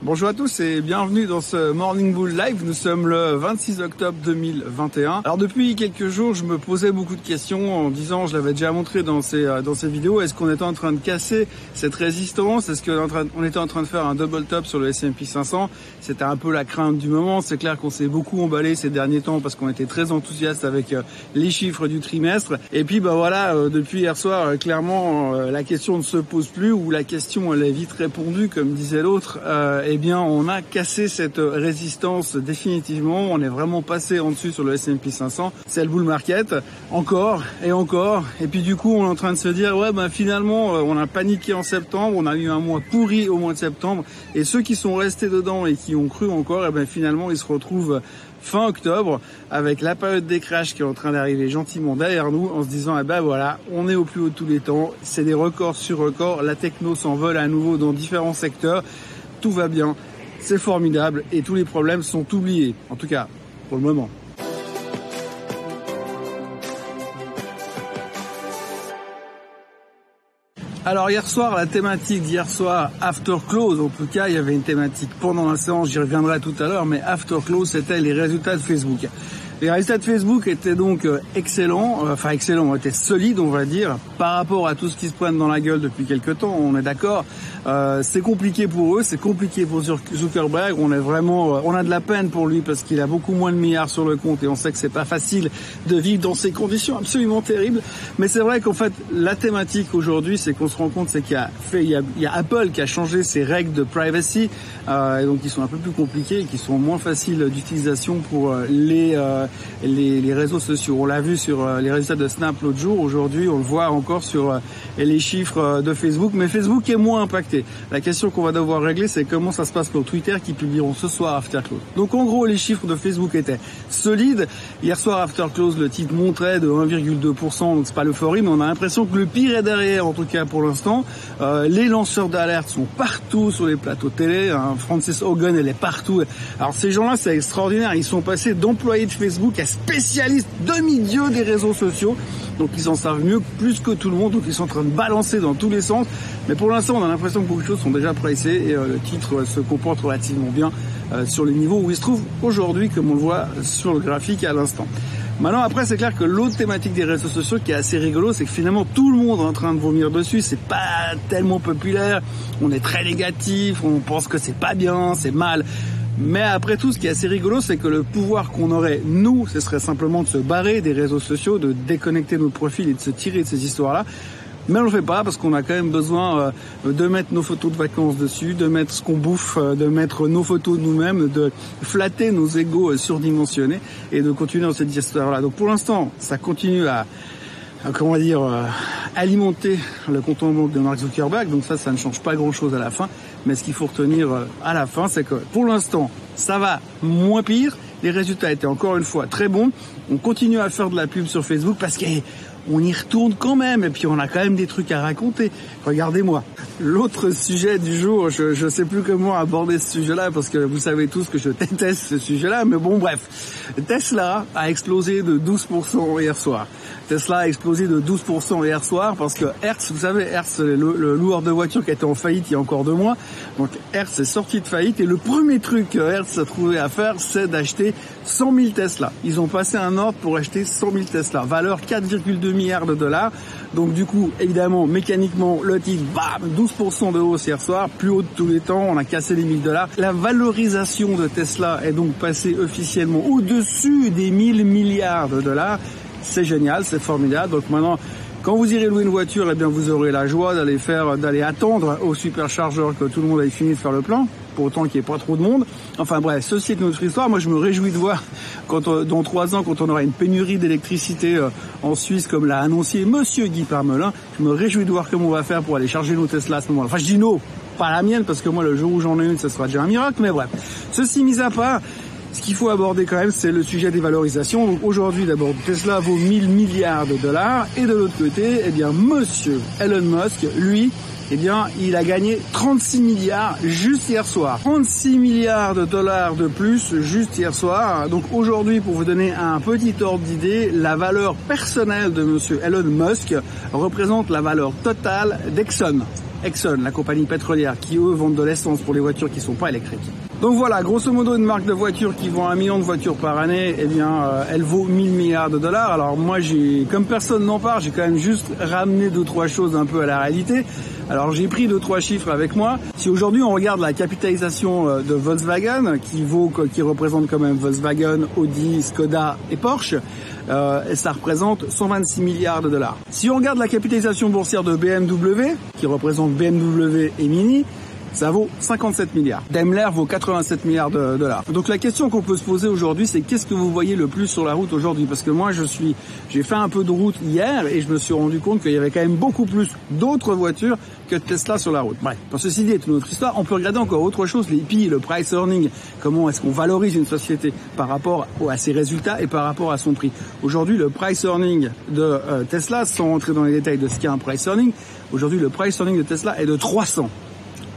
Bonjour à tous et bienvenue dans ce Morning Bull Live. Nous sommes le 26 octobre 2021. Alors depuis quelques jours, je me posais beaucoup de questions en disant, je l'avais déjà montré dans ces euh, dans ces vidéos, est-ce qu'on était en train de casser cette résistance? Est-ce qu'on était en train de faire un double top sur le S&P 500 C'était un peu la crainte du moment. C'est clair qu'on s'est beaucoup emballé ces derniers temps parce qu'on était très enthousiaste avec euh, les chiffres du trimestre. Et puis bah voilà, euh, depuis hier soir, clairement la question ne se pose plus ou la question elle est vite répondue, comme disait l'autre eh bien, on a cassé cette résistance définitivement. On est vraiment passé en dessus sur le S&P 500. C'est le bull market, encore et encore. Et puis du coup, on est en train de se dire, ouais, ben finalement, euh, on a paniqué en septembre, on a eu un mois pourri au mois de septembre. Et ceux qui sont restés dedans et qui ont cru encore, eh ben finalement, ils se retrouvent fin octobre avec la période des crashs qui est en train d'arriver gentiment derrière nous en se disant eh ben voilà on est au plus haut de tous les temps c'est des records sur records la techno s'envole à nouveau dans différents secteurs tout va bien, c'est formidable et tous les problèmes sont oubliés, en tout cas pour le moment. Alors hier soir, la thématique d'hier soir, After Close, en tout cas, il y avait une thématique pendant la séance, j'y reviendrai tout à l'heure, mais After Close, c'était les résultats de Facebook. Les résultats de Facebook étaient donc euh, excellents, euh, enfin excellents, étaient solides on va dire, par rapport à tout ce qui se pointe dans la gueule depuis quelques temps, on est d'accord. Euh, c'est compliqué pour eux, c'est compliqué pour Zuckerberg, on est vraiment, on a de la peine pour lui parce qu'il a beaucoup moins de milliards sur le compte et on sait que c'est pas facile de vivre dans ces conditions absolument terribles. Mais c'est vrai qu'en fait, la thématique aujourd'hui, c'est qu'on se rend compte, c'est qu'il y a fait, il y a, Apple qui a changé ses règles de privacy, et donc qui sont un peu plus compliquées, qui sont moins faciles d'utilisation pour les les, réseaux sociaux. On l'a vu sur euh, les résultats de Snap l'autre jour. Aujourd'hui, on le voit encore sur euh, les chiffres euh, de Facebook. Mais Facebook est moins impacté. La question qu'on va devoir régler, c'est comment ça se passe pour Twitter qui publieront ce soir After Close. Donc en gros, les chiffres de Facebook étaient solides. Hier soir, After Close, le titre montrait de 1,2%. Donc c'est pas l'euphorie, mais on a l'impression que le pire est derrière, en tout cas pour l'instant. les lanceurs d'alerte sont partout sur les plateaux télé. Hein. Francis Hogan, elle est partout. Alors ces gens-là, c'est extraordinaire. Ils sont passés d'employés de Facebook Facebook est spécialiste demi-dieu des réseaux sociaux. Donc ils en savent mieux plus que tout le monde. Donc ils sont en train de balancer dans tous les sens. Mais pour l'instant, on a l'impression que beaucoup de choses sont déjà pressées et euh, le titre euh, se comporte relativement bien euh, sur les niveaux où il se trouve aujourd'hui, comme on le voit sur le graphique à l'instant. Maintenant, après, c'est clair que l'autre thématique des réseaux sociaux qui est assez rigolo, c'est que finalement tout le monde est en train de vomir dessus. C'est pas tellement populaire. On est très négatif. On pense que c'est pas bien, c'est mal. Mais après tout, ce qui est assez rigolo, c'est que le pouvoir qu'on aurait, nous, ce serait simplement de se barrer des réseaux sociaux, de déconnecter nos profils et de se tirer de ces histoires-là. Mais on le fait pas parce qu'on a quand même besoin euh, de mettre nos photos de vacances dessus, de mettre ce qu'on bouffe, euh, de mettre nos photos de nous-mêmes, de flatter nos égaux euh, surdimensionnés et de continuer dans cette histoire-là. Donc pour l'instant, ça continue à, comment dire, alimenter le compte en banque de Mark Zuckerberg. Donc ça, ça ne change pas grand-chose à la fin. Mais ce qu'il faut retenir euh, à la fin, c'est que pour l'instant, ça va moins pire. Les résultats étaient encore une fois très bons. On continue à faire de la pub sur Facebook parce qu'on y retourne quand même. Et puis on a quand même des trucs à raconter. Regardez-moi. L'autre sujet du jour, je ne sais plus comment aborder ce sujet-là parce que vous savez tous que je déteste ce sujet-là. Mais bon, bref. Tesla a explosé de 12% hier soir. Tesla a explosé de 12% hier soir parce que Hertz, vous savez, Hertz, le, le loueur de voitures qui était en faillite il y a encore deux mois. Donc Hertz est sorti de faillite et le premier truc que Hertz a trouvé à faire, c'est d'acheter 100 000 Tesla. Ils ont passé un ordre pour acheter 100 000 Tesla, valeur 4,2 milliards de dollars. Donc du coup, évidemment, mécaniquement, le titre, bam, 12% de hausse hier soir, plus haut de tous les temps, on a cassé les 1000 dollars. La valorisation de Tesla est donc passée officiellement au-dessus des 1000 milliards de dollars c'est génial, c'est formidable. Donc maintenant, quand vous irez louer une voiture, eh bien vous aurez la joie d'aller faire, d'aller attendre au superchargeur que tout le monde ait fini de faire le plan, pour autant qu'il n'y ait pas trop de monde. Enfin bref, ceci est notre histoire. Moi, je me réjouis de voir quand euh, dans trois ans, quand on aura une pénurie d'électricité euh, en Suisse, comme l'a annoncé Monsieur Guy Parmelin, je me réjouis de voir comment on va faire pour aller charger nos Tesla à ce moment-là. Enfin, je dis non, pas la mienne, parce que moi, le jour où j'en ai une, ce sera déjà un miracle. Mais bref, ceci mis à part. Ce qu'il faut aborder quand même, c'est le sujet des valorisations. Donc aujourd'hui, d'abord, Tesla vaut 1000 milliards de dollars. Et de l'autre côté, eh bien, monsieur Elon Musk, lui, eh bien, il a gagné 36 milliards juste hier soir. 36 milliards de dollars de plus juste hier soir. Donc aujourd'hui, pour vous donner un petit ordre d'idée, la valeur personnelle de monsieur Elon Musk représente la valeur totale d'Exxon. Exxon, la compagnie pétrolière, qui eux vendent de l'essence pour les voitures qui sont pas électriques. Donc voilà, grosso modo, une marque de voiture qui vend un million de voitures par année, eh bien, euh, elle vaut 1000 milliards de dollars. Alors moi, j'ai, comme personne n'en parle, j'ai quand même juste ramené deux trois choses un peu à la réalité. Alors j'ai pris deux trois chiffres avec moi. Si aujourd'hui on regarde la capitalisation euh, de Volkswagen, qui vaut, qui représente quand même Volkswagen, Audi, Skoda et Porsche, euh, ça représente 126 milliards de dollars. Si on regarde la capitalisation boursière de BMW, qui représente BMW et Mini, ça vaut 57 milliards. Daimler vaut 87 milliards de dollars. Donc la question qu'on peut se poser aujourd'hui, c'est qu'est-ce que vous voyez le plus sur la route aujourd'hui? Parce que moi, je suis, j'ai fait un peu de route hier et je me suis rendu compte qu'il y avait quand même beaucoup plus d'autres voitures que Tesla sur la route. Bref, pour ceci dit, une autre histoire. On peut regarder encore autre chose, les PI, le price earning. Comment est-ce qu'on valorise une société par rapport à ses résultats et par rapport à son prix? Aujourd'hui, le price earning de euh, Tesla, sans rentrer dans les détails de ce qu'est un price earning, aujourd'hui le price earning de Tesla est de 300.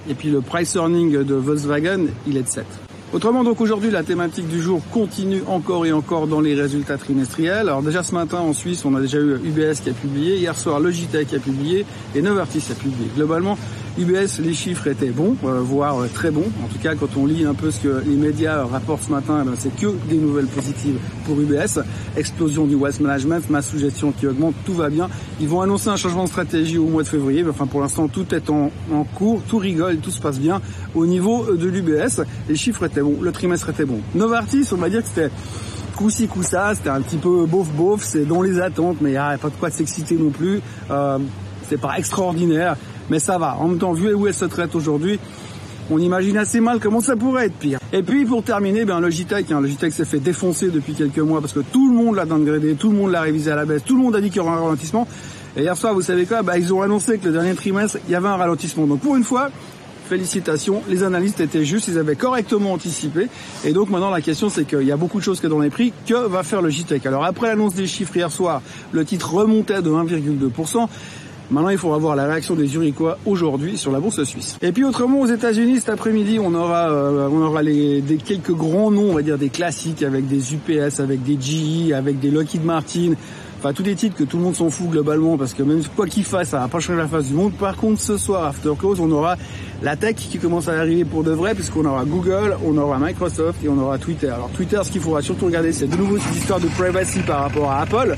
Et puis le price earning de Volkswagen, il est de 7. Autrement donc aujourd'hui la thématique du jour continue encore et encore dans les résultats trimestriels. Alors déjà ce matin en Suisse on a déjà eu UBS qui a publié, hier soir Logitech a publié et Novartis a publié. Globalement UBS, les chiffres étaient bons, euh, voire euh, très bons. En tout cas, quand on lit un peu ce que les médias rapportent ce matin, eh ben, c'est que des nouvelles positives pour UBS. Explosion du wealth management, masse sous-gestion qui augmente, tout va bien. Ils vont annoncer un changement de stratégie au mois de février. Mais enfin, pour l'instant, tout est en, cours, tout rigole, tout se passe bien au niveau de l'UBS. Les chiffres étaient bons, le trimestre était bon. Novartis, on va dire que c'était coup-ci, c'était un petit peu beauf-beauf, c'est dans les attentes, mais il n'y a pas de quoi s'exciter non plus. Euh, c'est pas extraordinaire mais ça va. En même temps, vu où elle se traite aujourd'hui, on imagine assez mal comment ça pourrait être pire. Et puis pour terminer, ben Logitech, hein, Logitech s'est fait défoncer depuis quelques mois parce que tout le monde l'a downgradé, tout le monde l'a révisé à la baisse, tout le monde a dit qu'il y aura un ralentissement. Et hier soir, vous savez quoi? Ben, Ils ont annoncé que le dernier trimestre, il y avait un ralentissement. Donc pour une fois, félicitations, les analystes étaient justes, ils avaient correctement anticipé. Et donc maintenant la question c'est qu'il y a beaucoup de choses que dans les prix, que va faire Logitech Alors après l'annonce des chiffres hier soir, le titre remontait de 1,2%. Maintenant, il faudra voir la réaction des Zurichois aujourd'hui sur la bourse suisse. Et puis autrement, aux États-Unis, cet après-midi, on aura, euh, on aura les, des quelques grands noms, on va dire des classiques, avec des UPS, avec des GE, avec des Lockheed Martin. Enfin, tous des titres que tout le monde s'en fout globalement, parce que même quoi qu'il fasse, ça va pas changer la face du monde. Par contre, ce soir, after close, on aura la tech qui commence à arriver pour de vrai, puisqu'on aura Google, on aura Microsoft et on aura Twitter. Alors Twitter, ce qu'il faudra surtout regarder, c'est de nouveau cette histoire de privacy par rapport à Apple.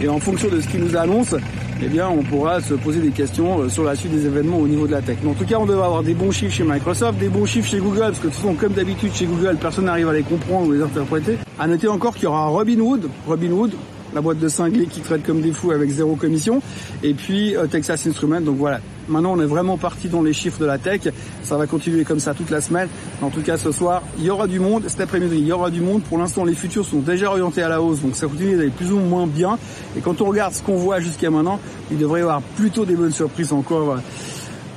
Et en fonction de ce qu'il nous annonce, eh bien, on pourra se poser des questions euh, sur la suite des événements au niveau de la tech. Mais en tout cas, on devrait avoir des bons chiffres chez Microsoft, des bons chiffres chez Google, parce que de toute façon, comme d'habitude chez Google, personne n'arrive à les comprendre ou les interpréter. À noter encore qu'il y aura Robinhood, Robinhood, la boîte de cinglés qui traite comme des fous avec zéro commission, et puis euh, Texas Instruments. Donc voilà, maintenant on est vraiment parti dans les chiffres de la tech. Ça va continuer comme ça toute la semaine. En tout cas, ce soir, il y aura du monde. Cet après-midi, il y aura du monde. Pour l'instant, les futurs sont déjà orientés à la hausse, donc ça continue d'aller plus ou moins bien. Et quand on regarde ce qu'on voit jusqu'à maintenant, il devrait y avoir plutôt des bonnes surprises encore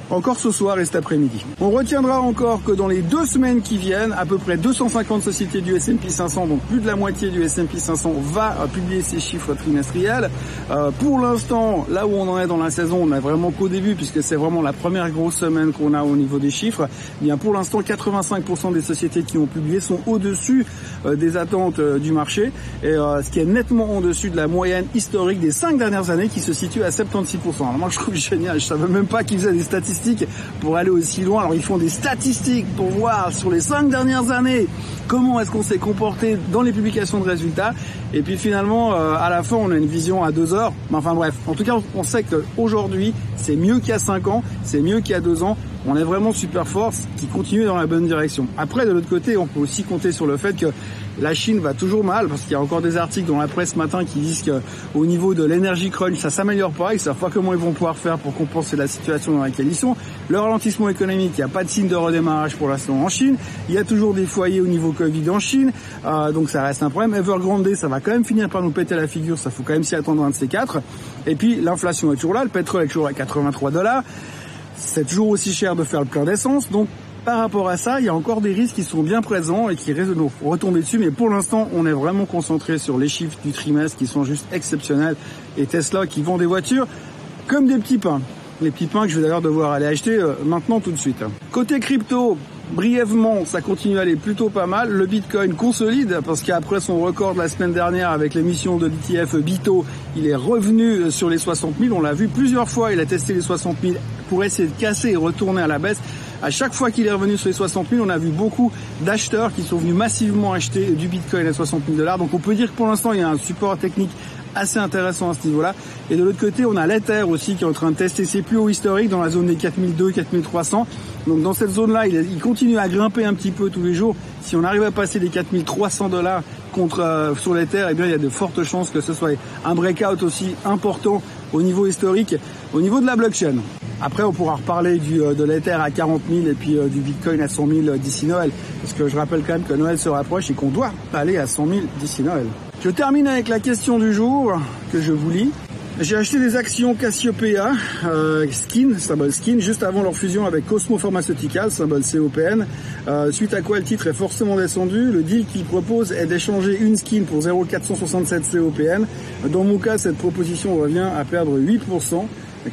encore ce soir et cet après-midi. On retiendra encore que dans les deux semaines qui viennent, à peu près 250 sociétés du S&P 500, donc plus de la moitié du S&P 500, va publier ses chiffres trimestriels. Euh, pour l'instant, là où on en est dans la saison, on n'est vraiment qu'au début, puisque c'est vraiment la première grosse semaine qu'on a au niveau des chiffres. Eh bien, pour l'instant, 85% des sociétés qui ont publié sont au-dessus euh, des attentes euh, du marché, et ce qui est nettement au-dessus de la moyenne historique des cinq dernières années, qui se situe à 76%. Alors moi, je trouve génial. Je savais même pas qu'ils faisaient des statistiques pour aller aussi loin. Alors ils font des statistiques pour voir sur les cinq dernières années comment est-ce qu'on s'est comporté dans les publications de résultats. Et puis finalement, euh, à la fin, on a une vision à deux heures. Mais enfin bref, en tout cas, on sait qu'aujourd'hui, c'est mieux qu'il y a cinq ans, c'est mieux qu'il y a deux ans. On est vraiment super force qui continue dans la bonne direction. Après, de l'autre côté, on peut aussi compter sur le fait que la Chine va toujours mal parce qu'il y a encore des articles dans la presse ce matin qui disent qu'au niveau de l'énergie crunch, ça s'améliore pas. Ils savent pas comment ils vont pouvoir faire pour compenser la situation dans laquelle ils sont. Le ralentissement économique, il n'y a pas de signe de redémarrage pour l'instant en Chine. Il y a toujours des foyers au niveau Covid en Chine, euh, donc ça reste un problème. Evergrande, ça va quand même finir par nous péter la figure. Ça faut quand même s'y attendre un de ces quatre. Et puis l'inflation est toujours là. Le pétrole est toujours à 83 dollars. C'est toujours aussi cher de faire le plein d'essence. Donc par rapport à ça, il y a encore des risques qui sont bien présents et qui risquent de nous retomber dessus. Mais pour l'instant, on est vraiment concentré sur les chiffres du trimestre qui sont juste exceptionnels. Et Tesla qui vend des voitures comme des petits pains. Les petits pains que je vais d'ailleurs devoir aller acheter euh, maintenant tout de suite. Côté crypto, brièvement, ça continue à aller plutôt pas mal. Le Bitcoin consolide parce qu'après son record de la semaine dernière avec l'émission de l'ETF Bito, il est revenu sur les 60 000. On l'a vu plusieurs fois, il a testé les 60 000 pour essayer de casser et retourner à la baisse. À chaque fois qu'il est revenu sur les 60 000, on a vu beaucoup d'acheteurs qui sont venus massivement acheter du Bitcoin à 60 000 dollars. Donc on peut dire que pour l'instant, il y a un support technique assez intéressant à ce niveau-là. Et de l'autre côté, on a l'Ether aussi qui est en train de tester ses plus hauts historiques dans la zone des 4200, 4300. Donc dans cette zone-là, il, continue à grimper un petit peu tous les jours. Si on arrive à passer les 4300 dollars contre euh, sur l'Ether, eh bien il y a de fortes chances que ce soit un breakout aussi important au niveau historique, au niveau de la blockchain. Après, on pourra reparler du, euh, de l'Ether à 40 000 et puis euh, du Bitcoin à 100 000 d'ici Noël. Parce que je rappelle quand même que Noël se rapproche et qu'on doit aller à 100 000 d'ici Noël. Je termine avec la question du jour que je vous lis. J'ai acheté des actions Cassiopeia, euh, Skin, symbole Skin, juste avant leur fusion avec Cosmo Pharmaceutical, symbole COPN, euh, suite à quoi le titre est forcément descendu. Le deal qu'il propose est d'échanger une skin pour 0,467 COPN. Dans mon cas, cette proposition revient à perdre 8%.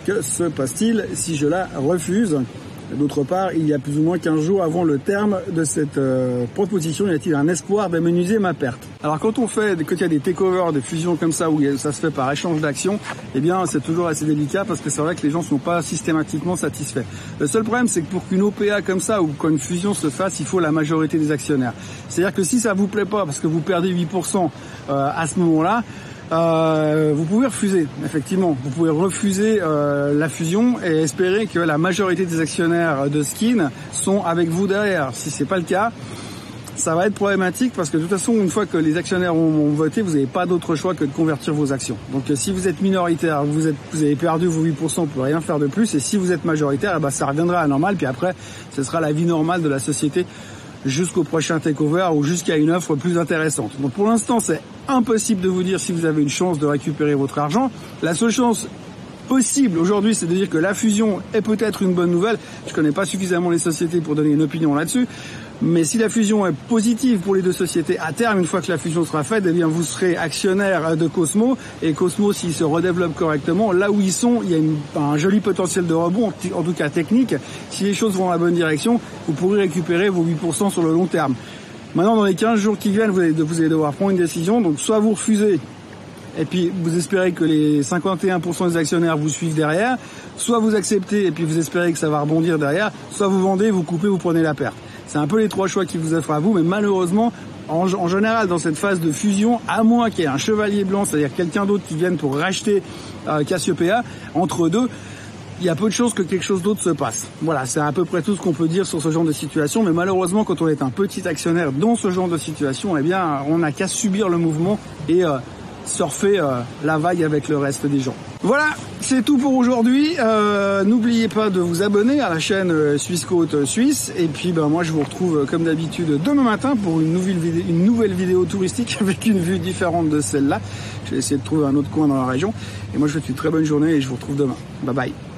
Que se passe-t-il si je la refuse D'autre part, il y a plus ou moins 15 jours avant le terme de cette euh, proposition, y a-t-il un espoir d'aménuiser ma perte Alors quand on fait, quand il y a des takeovers, des fusions comme ça, où ça se fait par échange d'actions, eh bien c'est toujours assez délicat parce que c'est vrai que les gens ne sont pas systématiquement satisfaits. Le seul problème, c'est que pour qu'une OPA comme ça ou qu'une fusion se fasse, il faut la majorité des actionnaires. C'est-à-dire que si ça vous plaît pas parce que vous perdez 8% euh, à ce moment-là, euh, vous pouvez refuser, effectivement. Vous pouvez refuser euh, la fusion et espérer que la majorité des actionnaires de Skin sont avec vous derrière. Si c'est pas le cas, ça va être problématique parce que de toute façon, une fois que les actionnaires ont, voté, vous n'avez pas d'autre choix que de convertir vos actions. Donc euh, si vous êtes minoritaire, vous, êtes, vous avez perdu vos 8%, vous pouvez rien faire de plus. Et si vous êtes majoritaire, eh ben, ça reviendra à la normale. Puis après, ce sera la vie normale de la société jusqu'au prochain takeover ou jusqu'à une offre plus intéressante. Donc pour l'instant, c'est impossible de vous dire si vous avez une chance de récupérer votre argent. La seule chance possible aujourd'hui, c'est de dire que la fusion est peut-être une bonne nouvelle. Je connais pas suffisamment les sociétés pour donner une opinion là-dessus. Mais si la fusion est positive pour les deux sociétés, à terme, une fois que la fusion sera faite, eh bien, vous serez actionnaire de Cosmo. Et Cosmo, s'il se redéveloppe correctement, là où ils sont, il y a un joli potentiel de rebond, en tout cas technique. Si les choses vont dans la bonne direction, vous pourrez récupérer vos 8% sur le long terme. Maintenant, dans les 15 jours qui viennent, vous allez, vous allez devoir prendre une décision. Donc, soit vous refusez et puis vous espérez que les 51% des actionnaires vous suivent derrière, soit vous acceptez et puis vous espérez que ça va rebondir derrière, soit vous vendez, vous coupez, vous prenez la perte. C'est un peu les trois choix qui vous offrent à vous, mais malheureusement, en, général, dans cette phase de fusion, à moins qu'il y ait un chevalier blanc, c'est-à-dire quelqu'un d'autre qui vienne pour racheter euh, Cassiopeia, entre deux, il y a peu de choses que quelque chose d'autre se passe. Voilà, c'est à peu près tout ce qu'on peut dire sur ce genre de situation, mais malheureusement, quand on est un petit actionnaire dans ce genre de situation, eh bien, on n'a qu'à subir le mouvement et euh, surfer euh, la vague avec le reste des gens. Voilà, c'est tout pour aujourd'hui. Euh, n'oubliez pas de vous abonner à la chaîne euh, Suisse Côte Suisse. Et puis ben, moi je vous retrouve comme d'habitude demain matin pour une nouvelle, une nouvelle vidéo touristique avec une vue différente de celle-là. Je vais essayer de trouver un autre coin dans la région. Et moi je vous souhaite une très bonne journée et je vous retrouve demain. Bye bye.